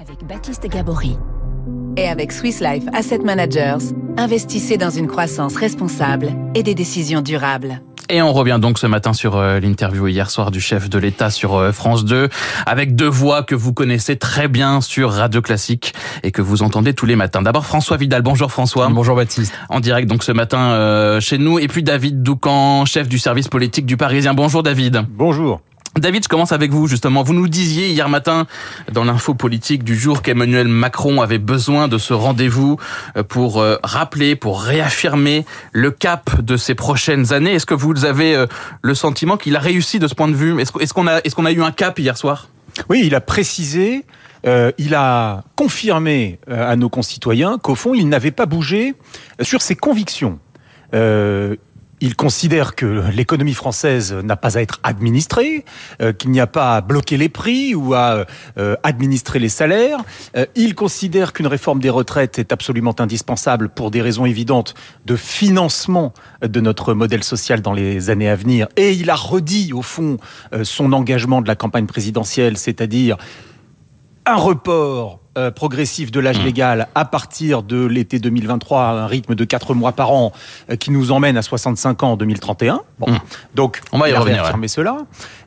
Avec Baptiste Gabory. Et avec Swiss Life Asset Managers, investissez dans une croissance responsable et des décisions durables. Et on revient donc ce matin sur euh, l'interview hier soir du chef de l'État sur euh, France 2, avec deux voix que vous connaissez très bien sur Radio Classique et que vous entendez tous les matins. D'abord François Vidal. Bonjour François. Bonjour Baptiste. En direct donc ce matin euh, chez nous. Et puis David Doucan, chef du service politique du Parisien. Bonjour David. Bonjour. David, je commence avec vous justement. Vous nous disiez hier matin dans l'info politique du jour qu'Emmanuel Macron avait besoin de ce rendez-vous euh, pour euh, rappeler, pour réaffirmer le cap de ces prochaines années. Est-ce que vous avez euh, le sentiment qu'il a réussi de ce point de vue? Est-ce qu'on a, est qu'on a eu un cap hier soir? Oui, il a précisé. il a confirmé à nos concitoyens qu'au fond, il n'avait pas bougé sur ses convictions. Il considère que l'économie française n'a pas à être administrée, euh, qu'il n'y a pas à bloquer les prix ou à euh, administrer les salaires. Euh, il considère qu'une réforme des retraites est absolument indispensable pour des raisons évidentes de financement de notre modèle social dans les années à venir. Et il a redit, au fond, son engagement de la campagne présidentielle, c'est-à-dire un report euh, progressif de l'âge mmh. légal à partir de l'été 2023 à un rythme de 4 mois par an euh, qui nous emmène à 65 ans en 2031. Bon, mmh. donc on va y revenir. cela.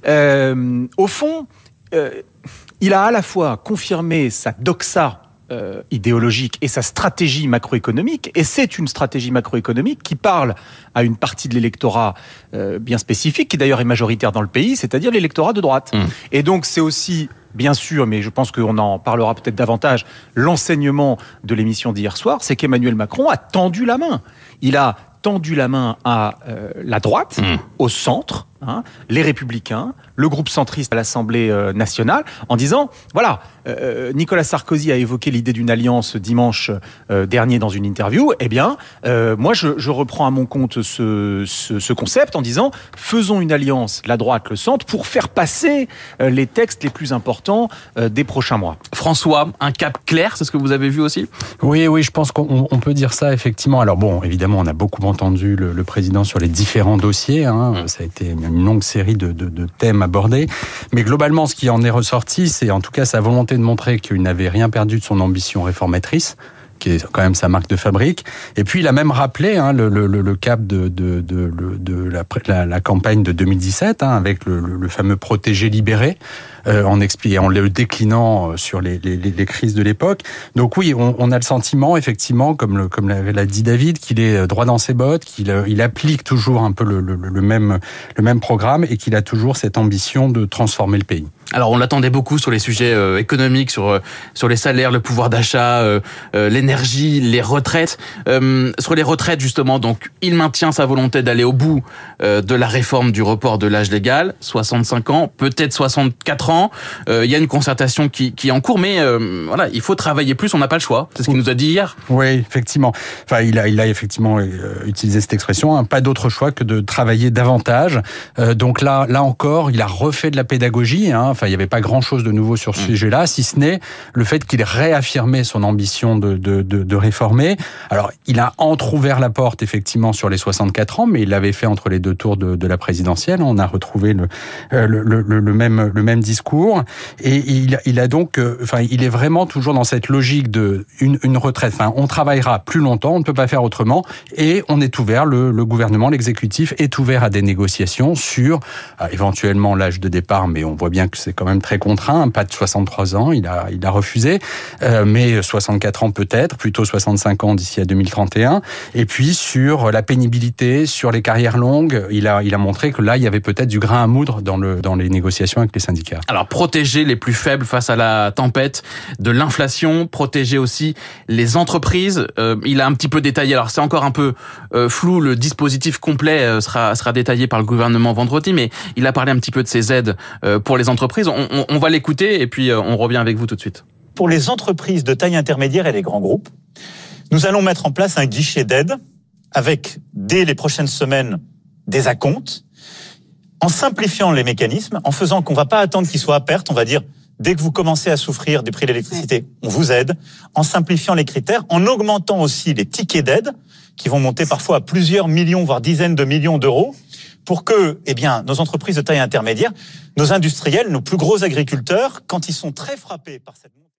Euh, au fond, il a à la fois confirmé sa doxa idéologique et sa stratégie macroéconomique. Et c'est une stratégie macroéconomique qui parle à une partie de l'électorat bien spécifique, qui d'ailleurs est majoritaire dans le pays, c'est-à-dire l'électorat de droite. Mmh. Et donc c'est aussi bien sûr, mais je pense qu'on en parlera peut-être davantage, l'enseignement de l'émission d'hier soir, c'est qu'Emmanuel Macron a tendu la main. Il a tendu la main à euh, la droite, mmh. au centre, hein, les républicains, le groupe centriste à l'Assemblée euh, nationale, en disant, voilà, euh, Nicolas Sarkozy a évoqué l'idée d'une alliance dimanche dernier dans une interview, eh bien, moi, je, reprends à mon compte ce, ce, concept en disant, faisons une alliance, la droite, le centre, pour faire passer les textes les plus importants des prochains mois. François, un cap clair, c'est ce que vous avez vu aussi? Oui, oui, je pense qu'on peut dire ça, effectivement. Alors bon, évidemment, on a beaucoup entendu le, président sur les différents dossiers. Hein. Mm. Ça a été une longue série de, de, thèmes abordés. Mais globalement, ce qui en est ressorti, c'est en tout cas sa volonté de montrer qu'il n'avait rien perdu de son ambition réformatrice qui est quand même sa marque de fabrique. Et puis il a même rappelé hein, le, cap de, de, la, campagne de 2017 hein, avec le, fameux protégé libéré euh, en le déclinant euh, sur les, crises de l'époque. Donc oui, on, a le sentiment effectivement, comme l'a dit David, qu'il est euh, droit dans ses bottes, qu'il il applique toujours un peu le même programme et qu'il a toujours cette ambition de transformer le pays. Alors on l'attendait beaucoup sur les sujets économiques, sur sur les salaires, le pouvoir d'achat, euh, l'énergie, les retraites. sur les retraites justement, donc il maintient sa volonté d'aller au bout de la réforme du report de l'âge légal, 65 ans, peut-être 64 ans euh, il y a une concertation qui, qui est en cours, mais euh, voilà, il faut travailler plus. On n'a pas le choix. C'est ce qu'il nous a dit hier. Oui, effectivement. Enfin, il a, il a effectivement euh, utilisé cette expression. Hein. pas d'autre choix que de travailler davantage. donc là, là encore, il a refait de la pédagogie. Hein. Enfin, il n'y avait pas grand-chose de nouveau sur ce mm. sujet-là, si ce n'est le fait qu'il réaffirmé son ambition de, de, de, de réformer. Alors, il a entrouvert la porte effectivement sur les 64 ans, mais il l'avait fait entre les deux tours de, de la présidentielle. On a retrouvé le, le, le, le même, le même discours et il, il a donc, euh, enfin, il est vraiment toujours dans cette logique de une, une retraite. Enfin, on travaillera plus longtemps, on ne peut pas faire autrement, et on est ouvert, le, le gouvernement, l'exécutif est ouvert à des négociations sur euh, éventuellement l'âge de départ, mais on voit bien que c'est quand même très contraint, pas de 63 ans, il a, il a refusé, euh, mais 64 ans peut-être, plutôt 65 ans d'ici à 2031, et puis sur la pénibilité, sur les carrières longues, il a, il a montré que là, il y avait peut-être du grain à moudre dans, le, dans les négociations avec les syndicats. Alors protéger les plus faibles face à la tempête de l'inflation, protéger aussi les entreprises. Euh, il a un petit peu détaillé. Alors c'est encore un peu euh, flou. Le dispositif complet euh, sera sera détaillé par le gouvernement vendredi, mais il a parlé un petit peu de ces aides pour les entreprises. On, va l'écouter et puis on revient avec vous tout de suite. Pour les entreprises de taille intermédiaire et les grands groupes, nous allons mettre en place un guichet d'aide avec dès les prochaines semaines des acomptes en simplifiant les mécanismes, en faisant qu'on va pas attendre qu'ils soient à perte, on va dire dès que vous commencez à souffrir des prix de l'électricité, on vous aide, en simplifiant les critères, en augmentant aussi les tickets d'aide qui vont monter parfois à plusieurs millions, voire dizaines de millions d'euros, pour que, eh bien, nos entreprises de taille intermédiaire, nos industriels, nos plus gros agriculteurs, quand ils sont très frappés par cette